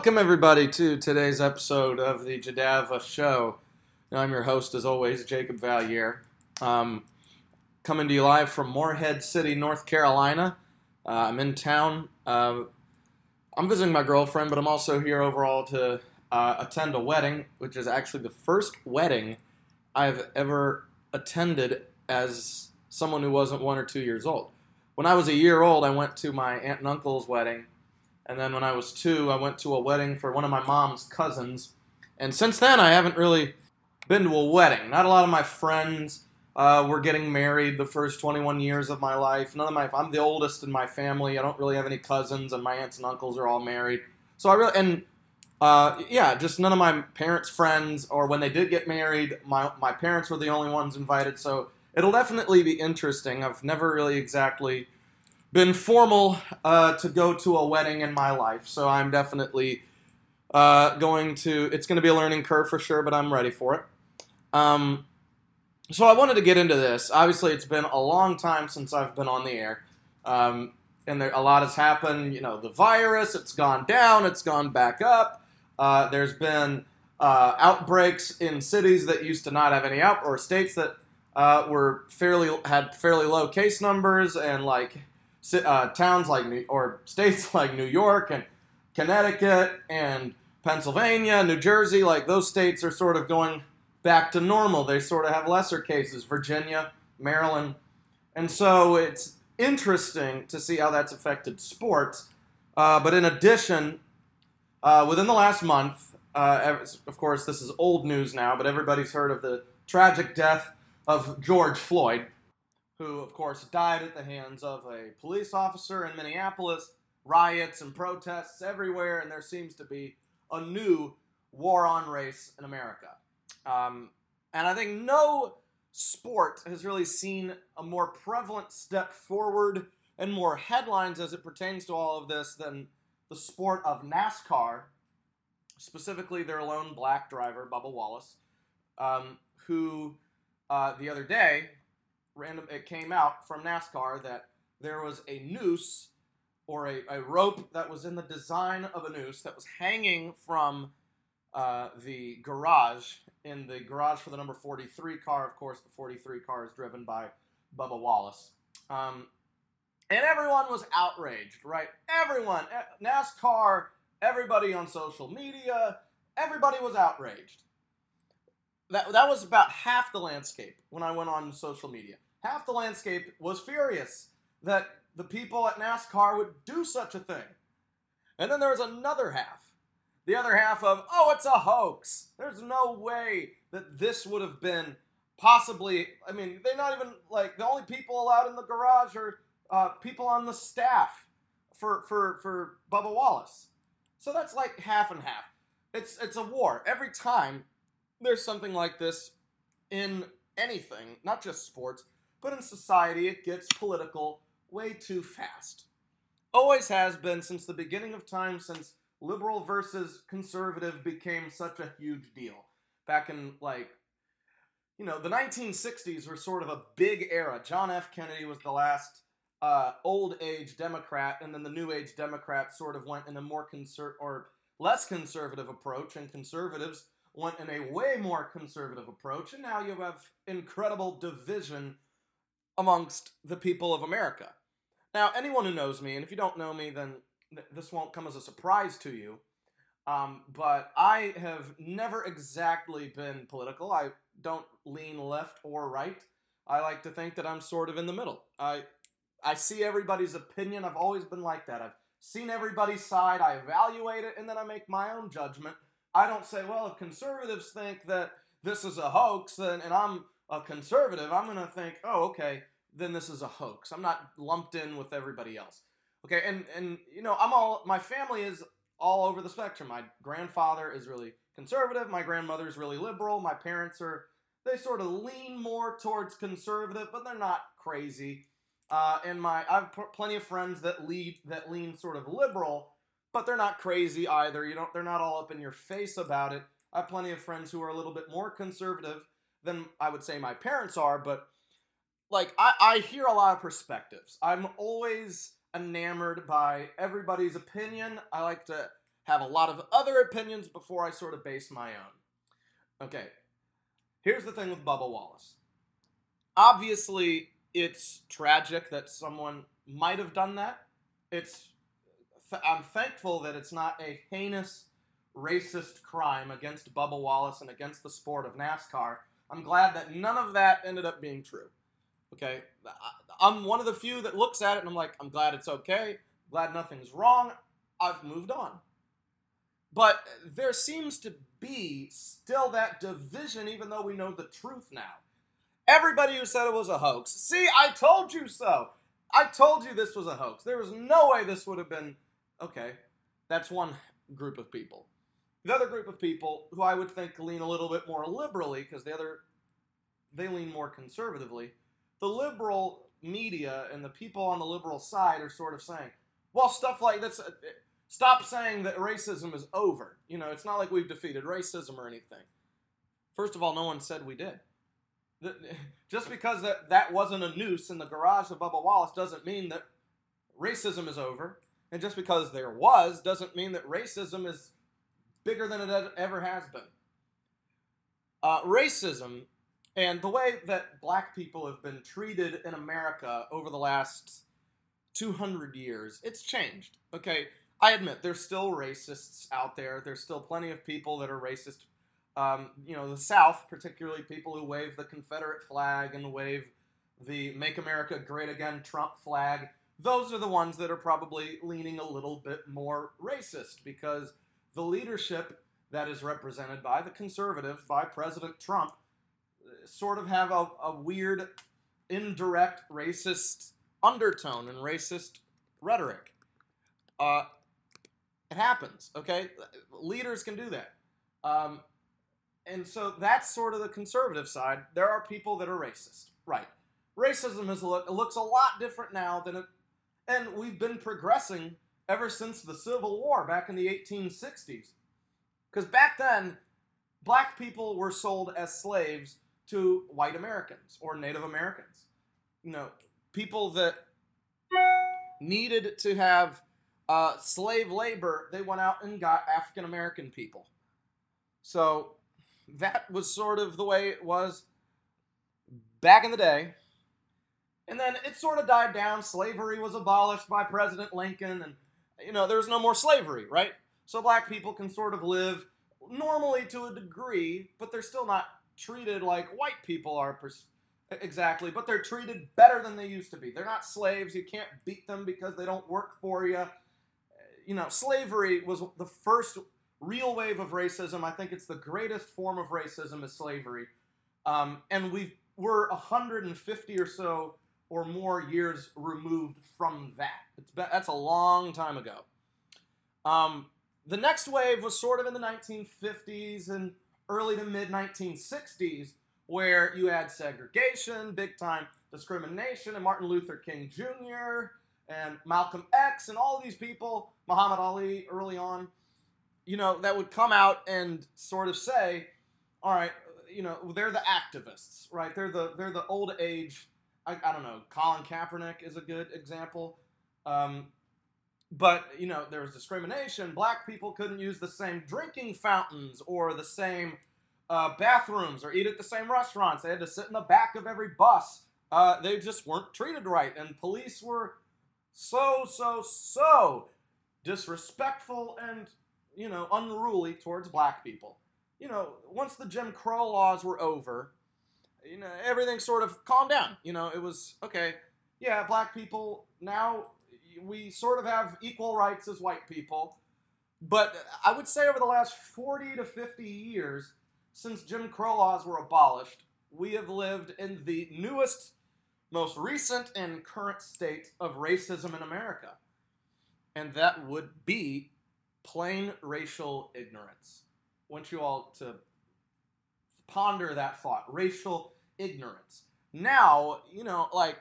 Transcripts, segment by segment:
Welcome, everybody, to today's episode of the Jadava Show. I'm your host, as always, Jacob Valier. Um, coming to you live from Morehead City, North Carolina. Uh, I'm in town. Uh, I'm visiting my girlfriend, but I'm also here overall to uh, attend a wedding, which is actually the first wedding I've ever attended as someone who wasn't one or two years old. When I was a year old, I went to my aunt and uncle's wedding and then when I was two, I went to a wedding for one of my mom's cousins. And since then, I haven't really been to a wedding. Not a lot of my friends uh, were getting married the first 21 years of my life. None of my I'm the oldest in my family. I don't really have any cousins, and my aunts and uncles are all married. So I really and uh, yeah, just none of my parents' friends, or when they did get married, my my parents were the only ones invited. So it'll definitely be interesting. I've never really exactly been formal uh, to go to a wedding in my life, so I'm definitely uh, going to. It's going to be a learning curve for sure, but I'm ready for it. Um, so I wanted to get into this. Obviously, it's been a long time since I've been on the air, um, and there, a lot has happened. You know, the virus, it's gone down, it's gone back up. Uh, there's been uh, outbreaks in cities that used to not have any out, or states that uh, were fairly had fairly low case numbers, and like uh, towns like New, or states like New York and Connecticut and Pennsylvania, New Jersey, like those states are sort of going back to normal. They sort of have lesser cases. Virginia, Maryland, and so it's interesting to see how that's affected sports. Uh, but in addition, uh, within the last month, uh, of course, this is old news now, but everybody's heard of the tragic death of George Floyd who, of course, died at the hands of a police officer in Minneapolis, riots and protests everywhere, and there seems to be a new war on race in America. Um, and I think no sport has really seen a more prevalent step forward and more headlines as it pertains to all of this than the sport of NASCAR, specifically their lone black driver, Bubba Wallace, um, who uh, the other day random it came out from NASCAR that there was a noose or a, a rope that was in the design of a noose that was hanging from uh, the garage in the garage for the number 43 car. Of course, the 43 car is driven by Bubba Wallace. Um, and everyone was outraged, right? Everyone, NASCAR, everybody on social media, everybody was outraged. That, that was about half the landscape when I went on social media half the landscape was furious that the people at NASCAR would do such a thing. And then there was another half. The other half of, oh, it's a hoax. There's no way that this would have been possibly. I mean, they're not even like the only people allowed in the garage are uh, people on the staff for for for Bubba Wallace. So that's like half and half. It's it's a war. Every time there's something like this in anything, not just sports, but in society it gets political way too fast. Always has been since the beginning of time, since liberal versus conservative became such a huge deal. Back in, like, you know, the 1960s were sort of a big era. John F. Kennedy was the last uh, old age Democrat, and then the new age Democrats sort of went in a more conser or less conservative approach, and conservatives went in a way more conservative approach, and now you have incredible division amongst the people of America. Now, anyone who knows me, and if you don't know me, then th- this won't come as a surprise to you, um, but I have never exactly been political. I don't lean left or right. I like to think that I'm sort of in the middle. I I see everybody's opinion. I've always been like that. I've seen everybody's side. I evaluate it, and then I make my own judgment. I don't say, well, if conservatives think that this is a hoax, then and I'm a conservative, I'm going to think, oh, okay, then this is a hoax. I'm not lumped in with everybody else. Okay, and and you know, I'm all my family is all over the spectrum. My grandfather is really conservative, my grandmother is really liberal, my parents are they sort of lean more towards conservative, but they're not crazy. Uh, and my I have plenty of friends that lead that lean sort of liberal, but they're not crazy either. You don't they're not all up in your face about it. I have plenty of friends who are a little bit more conservative than I would say my parents are, but like I, I hear a lot of perspectives. I'm always enamored by everybody's opinion. I like to have a lot of other opinions before I sort of base my own. Okay, here's the thing with Bubba Wallace. Obviously, it's tragic that someone might have done that. It's I'm thankful that it's not a heinous racist crime against Bubba Wallace and against the sport of NASCAR. I'm glad that none of that ended up being true. Okay, I'm one of the few that looks at it and I'm like, I'm glad it's okay. Glad nothing's wrong. I've moved on. But there seems to be still that division, even though we know the truth now. Everybody who said it was a hoax, see, I told you so. I told you this was a hoax. There was no way this would have been. Okay, that's one group of people. The other group of people who I would think lean a little bit more liberally, because the other, they lean more conservatively. The liberal media and the people on the liberal side are sort of saying, well, stuff like this, uh, stop saying that racism is over. You know, it's not like we've defeated racism or anything. First of all, no one said we did. Just because that, that wasn't a noose in the garage of Bubba Wallace doesn't mean that racism is over. And just because there was doesn't mean that racism is bigger than it ever has been. Uh, racism and the way that black people have been treated in America over the last 200 years, it's changed. Okay, I admit there's still racists out there. There's still plenty of people that are racist. Um, you know, the South, particularly people who wave the Confederate flag and wave the Make America Great Again Trump flag. Those are the ones that are probably leaning a little bit more racist because the leadership that is represented by the conservatives, by President Trump, sort of have a, a weird, indirect racist undertone and racist rhetoric. Uh, it happens, okay? Leaders can do that. Um, and so that's sort of the conservative side. There are people that are racist, right? Racism is it looks a lot different now than it, and we've been progressing ever since the Civil War back in the 1860s. Because back then, black people were sold as slaves to white Americans or Native Americans. You know, people that needed to have uh, slave labor, they went out and got African American people. So that was sort of the way it was back in the day. And then it sort of died down. Slavery was abolished by President Lincoln, and you know, there's no more slavery, right? So black people can sort of live normally to a degree, but they're still not treated like white people are pers- exactly, but they're treated better than they used to be. They're not slaves. You can't beat them because they don't work for you. You know, slavery was the first real wave of racism. I think it's the greatest form of racism is slavery. Um, and we we're 150 or so or more years removed from that. It's that's a long time ago. Um, the next wave was sort of in the 1950s and early to mid 1960s, where you had segregation, big time discrimination, and Martin Luther King Jr. and Malcolm X and all these people, Muhammad Ali early on, you know, that would come out and sort of say, all right, you know, they're the activists, right? They're the they're the old age I, I don't know. Colin Kaepernick is a good example. Um, but you know there was discrimination. Black people couldn't use the same drinking fountains or the same uh, bathrooms or eat at the same restaurants. They had to sit in the back of every bus. Uh, they just weren't treated right, and police were so so so disrespectful and you know unruly towards black people. You know, once the Jim Crow laws were over, you know, everything sort of calmed down. You know, it was okay. Yeah, black people now we sort of have equal rights as white people. But I would say over the last 40 to 50 years, since Jim Crow laws were abolished, we have lived in the newest, most recent, and current state of racism in America. And that would be plain racial ignorance. I want you all to ponder that thought racial ignorance. Now, you know, like,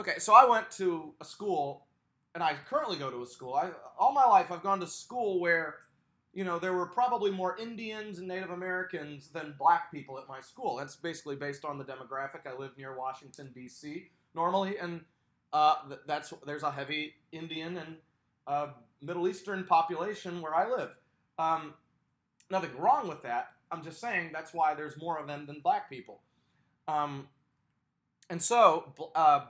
okay, so I went to a school, and I currently go to a school. I, all my life, I've gone to school where, you know, there were probably more Indians and Native Americans than black people at my school. That's basically based on the demographic. I live near Washington, D.C. normally, and uh, that's there's a heavy Indian and uh, Middle Eastern population where I live. Um, nothing wrong with that. I'm just saying that's why there's more of them than black people. Um, and so uh,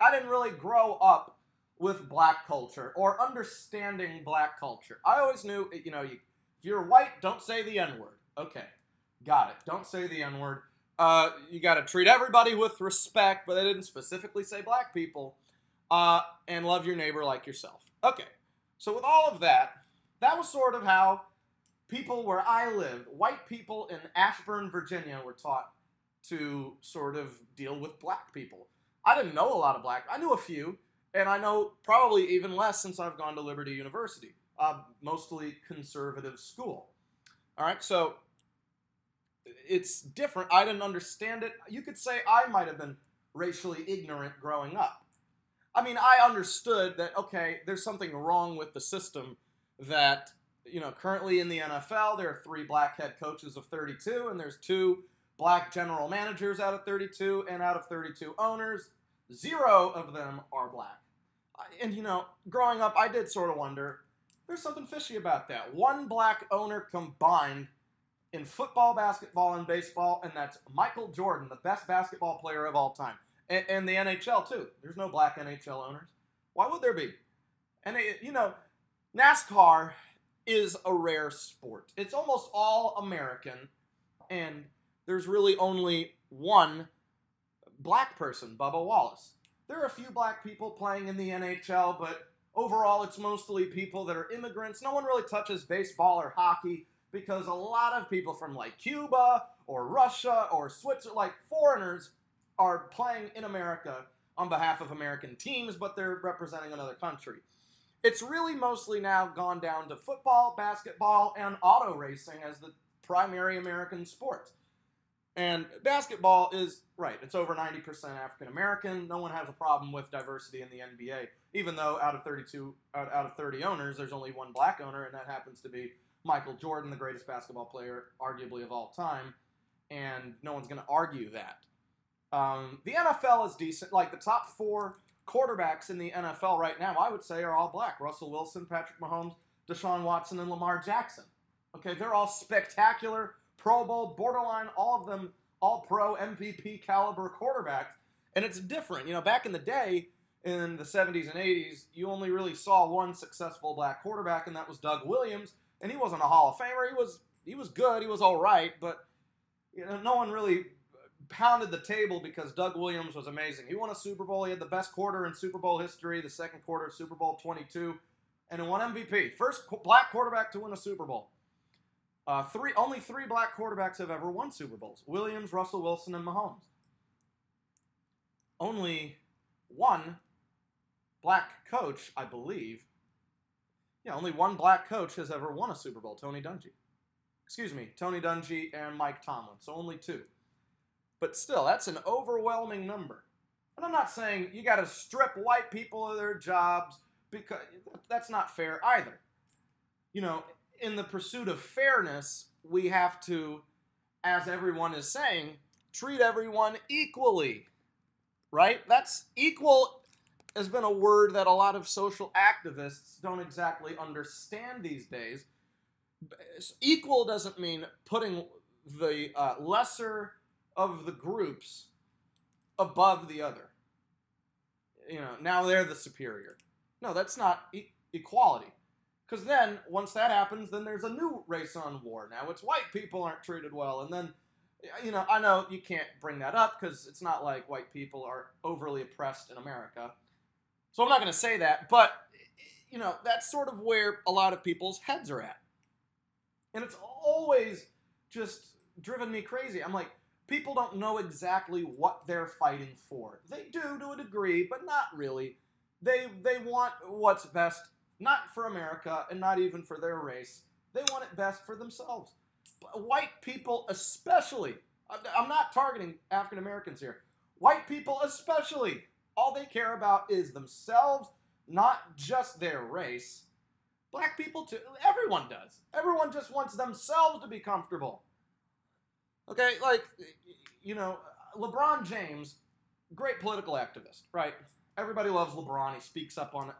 I didn't really grow up with black culture or understanding black culture. I always knew, you know, you, if you're white, don't say the N word. Okay, got it. Don't say the N word. Uh, you got to treat everybody with respect, but they didn't specifically say black people. Uh, and love your neighbor like yourself. Okay, so with all of that, that was sort of how people where I lived, white people in Ashburn, Virginia, were taught to sort of deal with black people. I didn't know a lot of black. I knew a few, and I know probably even less since I've gone to Liberty University, uh, mostly conservative school. All right, so it's different. I didn't understand it. You could say I might have been racially ignorant growing up. I mean, I understood that okay, there's something wrong with the system that you know, currently in the NFL, there are three black head coaches of 32, and there's two black general managers out of 32, and out of 32 owners, zero of them are black. And, you know, growing up, I did sort of wonder there's something fishy about that. One black owner combined in football, basketball, and baseball, and that's Michael Jordan, the best basketball player of all time. And, and the NHL, too. There's no black NHL owners. Why would there be? And, it, you know, NASCAR is a rare sport. It's almost all American, and there's really only one black person, Bubba Wallace. There are a few black people playing in the NHL, but overall it's mostly people that are immigrants. No one really touches baseball or hockey because a lot of people from like Cuba or Russia or Switzerland, like foreigners, are playing in America on behalf of American teams, but they're representing another country. It's really mostly now gone down to football, basketball, and auto racing as the primary American sports. And basketball is right, it's over 90% African American. No one has a problem with diversity in the NBA, even though out of 32 out, out of 30 owners, there's only one black owner, and that happens to be Michael Jordan, the greatest basketball player, arguably of all time. And no one's going to argue that. Um, the NFL is decent. Like the top four quarterbacks in the NFL right now, I would say, are all black. Russell Wilson, Patrick Mahomes, Deshaun Watson, and Lamar Jackson. Okay, they're all spectacular, Pro Bowl, borderline, all of them all pro MVP caliber quarterbacks. And it's different. You know, back in the day, in the 70s and 80s, you only really saw one successful black quarterback, and that was Doug Williams. And he wasn't a Hall of Famer. He was he was good. He was all right, but you know, no one really pounded the table because Doug Williams was amazing. He won a Super Bowl. He had the best quarter in Super Bowl history, the second quarter of Super Bowl 22, and he won MVP. First black quarterback to win a Super Bowl. Uh, three only three black quarterbacks have ever won Super Bowls: Williams, Russell Wilson, and Mahomes. Only one black coach, I believe. Yeah, only one black coach has ever won a Super Bowl: Tony Dungy. Excuse me, Tony Dungy and Mike Tomlin. So only two. But still, that's an overwhelming number. And I'm not saying you got to strip white people of their jobs because that's not fair either. You know, in the pursuit of fairness, we have to, as everyone is saying, treat everyone equally. Right? That's equal has been a word that a lot of social activists don't exactly understand these days. Equal doesn't mean putting the uh, lesser of the groups above the other. You know, now they're the superior. No, that's not e- equality. Because then, once that happens, then there's a new race on war. Now it's white people aren't treated well, and then, you know, I know you can't bring that up because it's not like white people are overly oppressed in America. So I'm not going to say that, but, you know, that's sort of where a lot of people's heads are at. And it's always just driven me crazy. I'm like, people don't know exactly what they're fighting for. They do to a degree, but not really. They they want what's best not for America and not even for their race. They want it best for themselves. White people especially. I'm not targeting African Americans here. White people especially. All they care about is themselves, not just their race. Black people too. Everyone does. Everyone just wants themselves to be comfortable. Okay, like, you know, LeBron James, great political activist, right? Everybody loves LeBron. He speaks up on it.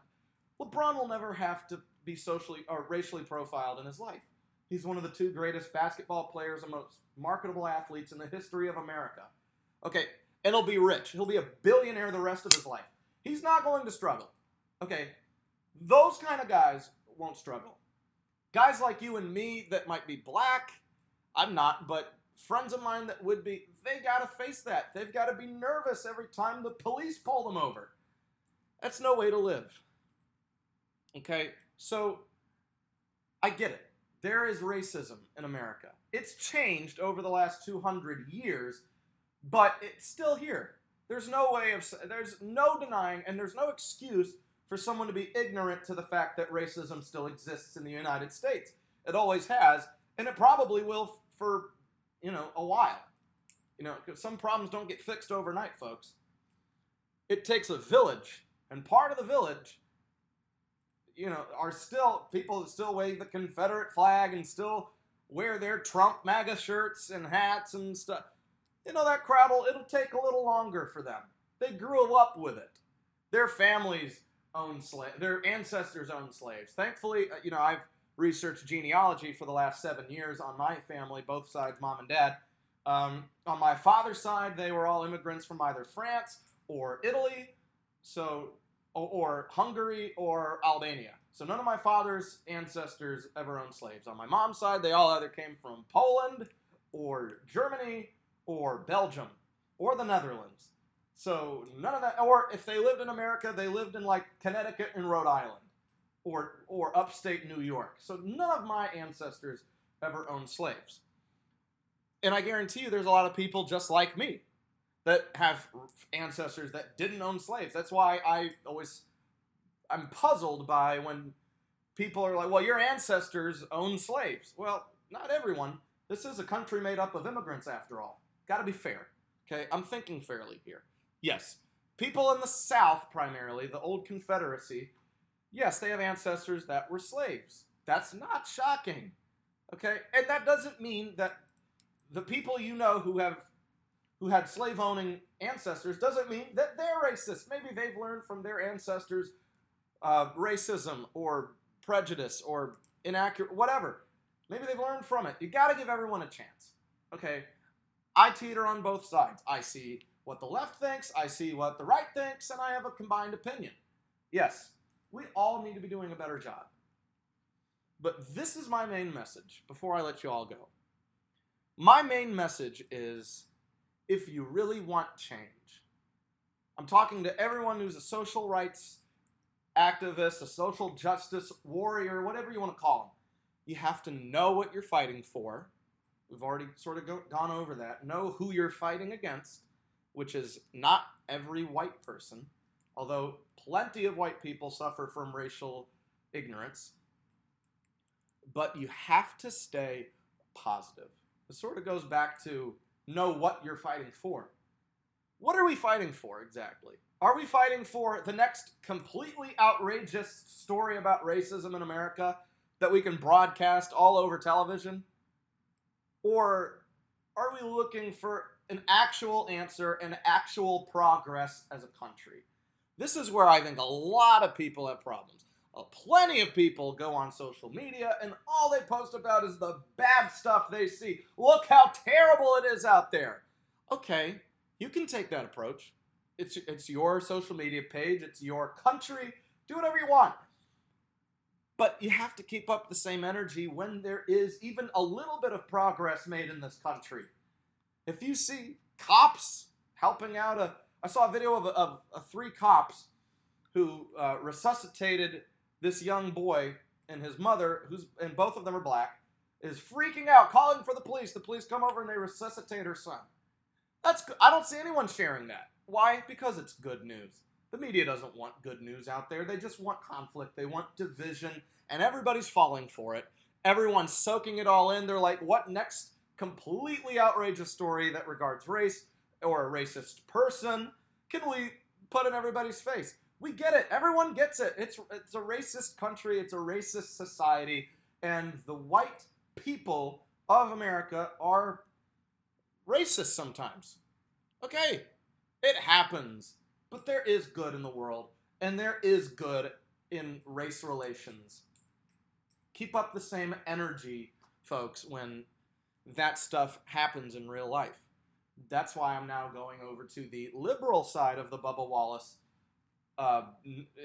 LeBron will never have to be socially or racially profiled in his life. He's one of the two greatest basketball players and most marketable athletes in the history of America. Okay, and he'll be rich. He'll be a billionaire the rest of his life. He's not going to struggle. Okay, those kind of guys won't struggle. Guys like you and me that might be black, I'm not, but friends of mine that would be, they got to face that. They've got to be nervous every time the police pull them over. That's no way to live. Okay, so I get it. There is racism in America. It's changed over the last 200 years, but it's still here. There's no way of, there's no denying, and there's no excuse for someone to be ignorant to the fact that racism still exists in the United States. It always has, and it probably will for, you know, a while. You know, some problems don't get fixed overnight, folks. It takes a village, and part of the village, you know, are still people that still wave the Confederate flag and still wear their Trump MAGA shirts and hats and stuff. You know, that crowd will, it'll take a little longer for them. They grew up with it. Their families owned slaves. Their ancestors owned slaves. Thankfully, uh, you know, I've researched genealogy for the last seven years on my family, both sides, mom and dad. Um, on my father's side, they were all immigrants from either France or Italy, so or, or Hungary or Albania. So none of my father's ancestors ever owned slaves. On my mom's side, they all either came from Poland or Germany or Belgium or the Netherlands. So none of that, or if they lived in America, they lived in like Connecticut and Rhode Island, or or upstate New York. So none of my ancestors ever owned slaves. And I guarantee you, there's a lot of people just like me that have ancestors that didn't own slaves. That's why I always I'm puzzled by when people are like, "Well, your ancestors owned slaves." Well, not everyone. This is a country made up of immigrants, after all. Got to be fair. Okay, I'm thinking fairly here. Yes. People in the South, primarily, the old Confederacy, yes, they have ancestors that were slaves. That's not shocking. Okay? And that doesn't mean that the people you know who have who had slave owning ancestors doesn't mean that they're racist. Maybe they've learned from their ancestors uh, racism or prejudice or inaccurate, whatever. Maybe they've learned from it. You got to give everyone a chance. Okay? I teeter on both sides. I see what the left thinks, I see what the right thinks, and I have a combined opinion. Yes, we all need to be doing a better job. But this is my main message before I let you all go. My main message is if you really want change, I'm talking to everyone who's a social rights activist, a social justice warrior, whatever you want to call them. You have to know what you're fighting for. We've already sort of go, gone over that. Know who you're fighting against which is not every white person, although plenty of white people suffer from racial ignorance. But you have to stay positive. It sort of goes back to know what you're fighting for. What are we fighting for exactly? Are we fighting for the next completely outrageous story about racism in America that we can broadcast all over television? Or are we looking for an actual answer and actual progress as a country. This is where I think a lot of people have problems. Uh, plenty of people go on social media and all they post about is the bad stuff they see. Look how terrible it is out there. Okay, you can take that approach. It's, it's your social media page, it's your country. Do whatever you want. But you have to keep up the same energy when there is even a little bit of progress made in this country. If you see cops helping out a, I saw a video of, of, of three cops who uh, resuscitated this young boy and his mother, who's and both of them are black, is freaking out, calling for the police. The police come over and they resuscitate her son. That's. I don't see anyone sharing that. Why? Because it's good news. The media doesn't want good news out there. They just want conflict. They want division, and everybody's falling for it. Everyone's soaking it all in. They're like, what next completely outrageous story that regards race or a racist person can we put in everybody's face? We get it. Everyone gets it. It's it's a racist country. It's a racist society, and the white people of America are racist sometimes. Okay, it happens. But there is good in the world, and there is good in race relations. Keep up the same energy, folks, when that stuff happens in real life. That's why I'm now going over to the liberal side of the Bubba Wallace. Uh,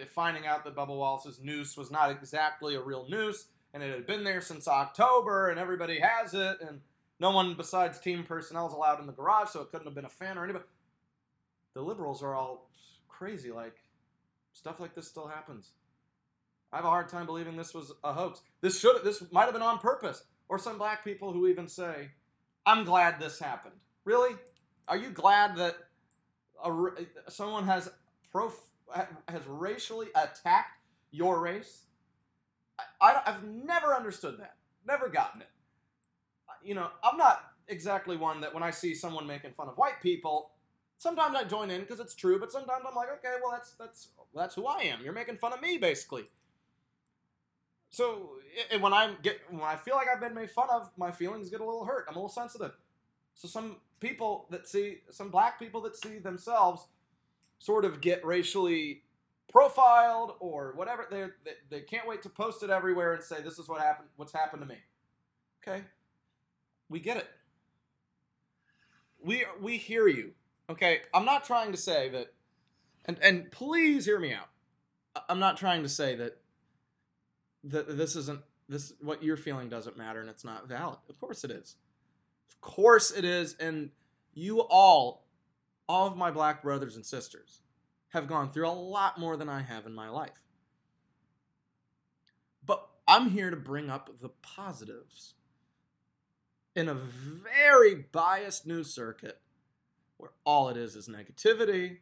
finding out that Bubba Wallace's noose was not exactly a real noose, and it had been there since October, and everybody has it, and no one besides team personnel is allowed in the garage, so it couldn't have been a fan or anybody. The liberals are all crazy. Like, stuff like this still happens. I have a hard time believing this was a hoax. This should this might have been on purpose. Or some black people who even say, "I'm glad this happened." Really? Are you glad that a, someone has prof, has racially attacked your race? I, have never understood that. Never gotten it. You know, I'm not exactly one that when I see someone making fun of white people, sometimes I join in because it's true, but sometimes I'm like, okay, well that's that's that's who I am. You're making fun of me, basically. So when I get when I feel like I've been made fun of, my feelings get a little hurt. I'm a little sensitive. So some people that see some black people that see themselves sort of get racially profiled or whatever they they can't wait to post it everywhere and say this is what happened what's happened to me. Okay? We get it. We we hear you. Okay? I'm not trying to say that and and please hear me out. I'm not trying to say that that this isn't this what you're feeling doesn't matter and it's not valid. Of course it is. Of course it is and you all all of my black brothers and sisters have gone through a lot more than I have in my life. But I'm here to bring up the positives in a very biased news circuit where all it is is negativity.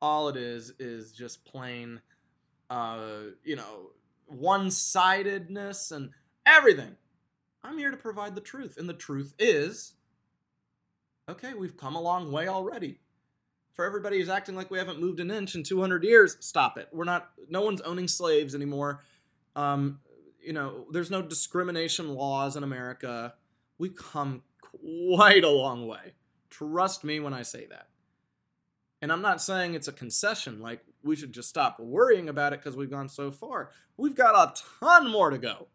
All it is is just plain, uh, you know, one sidedness and everything. I'm here to provide the truth. And the truth is okay, we've come a long way already. For everybody who's acting like we haven't moved an inch in 200 years, stop it. We're not, no one's owning slaves anymore. Um, you know, there's no discrimination laws in America. We've come quite a long way. Trust me when I say that. And I'm not saying it's a concession, like we should just stop worrying about it because we've gone so far. We've got a ton more to go.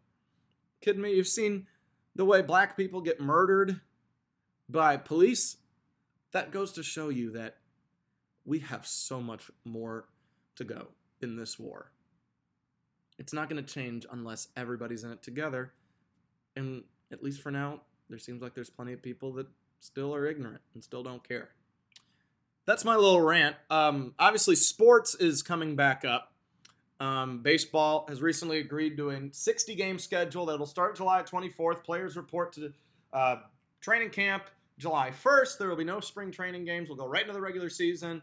Kidding me? You've seen the way black people get murdered by police. That goes to show you that we have so much more to go in this war. It's not going to change unless everybody's in it together. And at least for now, there seems like there's plenty of people that still are ignorant and still don't care. That's my little rant. Um, obviously, sports is coming back up. Um, baseball has recently agreed to a 60 game schedule that'll start July 24th. Players report to uh, training camp July 1st. There will be no spring training games. We'll go right into the regular season.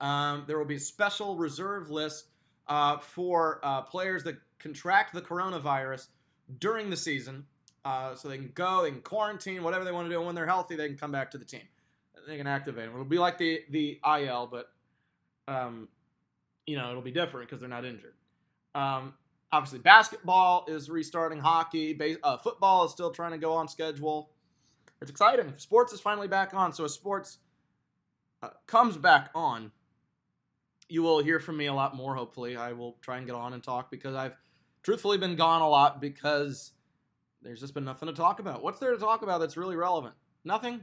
Um, there will be a special reserve list uh, for uh, players that contract the coronavirus during the season. Uh, so they can go, they can quarantine, whatever they want to do. And when they're healthy, they can come back to the team. They can activate them. It'll be like the, the IL, but, um, you know, it'll be different because they're not injured. Um, obviously, basketball is restarting. Hockey, base, uh, football is still trying to go on schedule. It's exciting. Sports is finally back on. So as sports uh, comes back on, you will hear from me a lot more. Hopefully, I will try and get on and talk because I've truthfully been gone a lot because there's just been nothing to talk about. What's there to talk about that's really relevant? Nothing.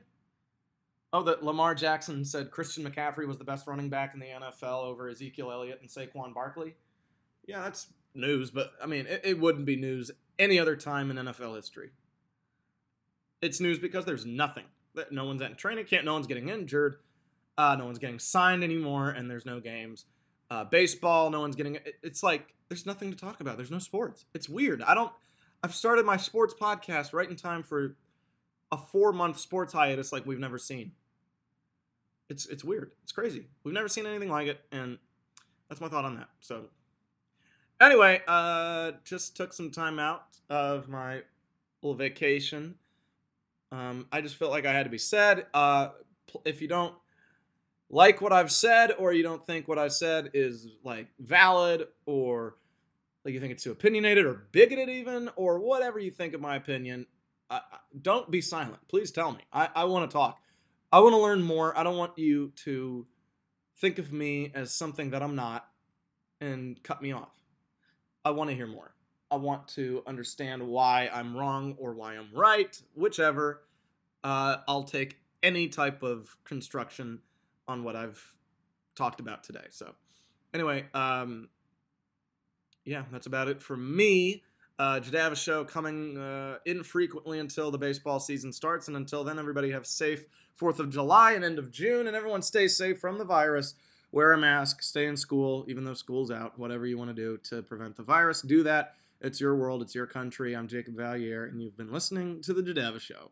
Oh, that Lamar Jackson said Christian McCaffrey was the best running back in the NFL over Ezekiel Elliott and Saquon Barkley. Yeah, that's news, but I mean, it, it wouldn't be news any other time in NFL history. It's news because there's nothing. No one's at training camp, no one's getting injured, uh, no one's getting signed anymore, and there's no games. Uh, baseball, no one's getting. It, it's like there's nothing to talk about. There's no sports. It's weird. I don't. I've started my sports podcast right in time for a four month sports hiatus like we've never seen. It's it's weird. It's crazy. We've never seen anything like it, and that's my thought on that. So anyway, uh, just took some time out of my little vacation. Um, I just felt like I had to be said. Uh, if you don't like what I've said, or you don't think what I said is like valid, or like you think it's too opinionated or bigoted, even, or whatever you think of my opinion, don't be silent. Please tell me. I, I want to talk. I want to learn more. I don't want you to think of me as something that I'm not. and cut me off. I want to hear more. I want to understand why I'm wrong or why I'm right, whichever. Uh, I'll take any type of construction on what I've talked about today. So, anyway, um, yeah, that's about it for me. Uh, Jadava show coming uh, infrequently until the baseball season starts, and until then, everybody have safe Fourth of July and end of June, and everyone stay safe from the virus. Wear a mask, stay in school, even though school's out. Whatever you want to do to prevent the virus, do that. It's your world, it's your country. I'm Jacob Valier, and you've been listening to the Jadava Show.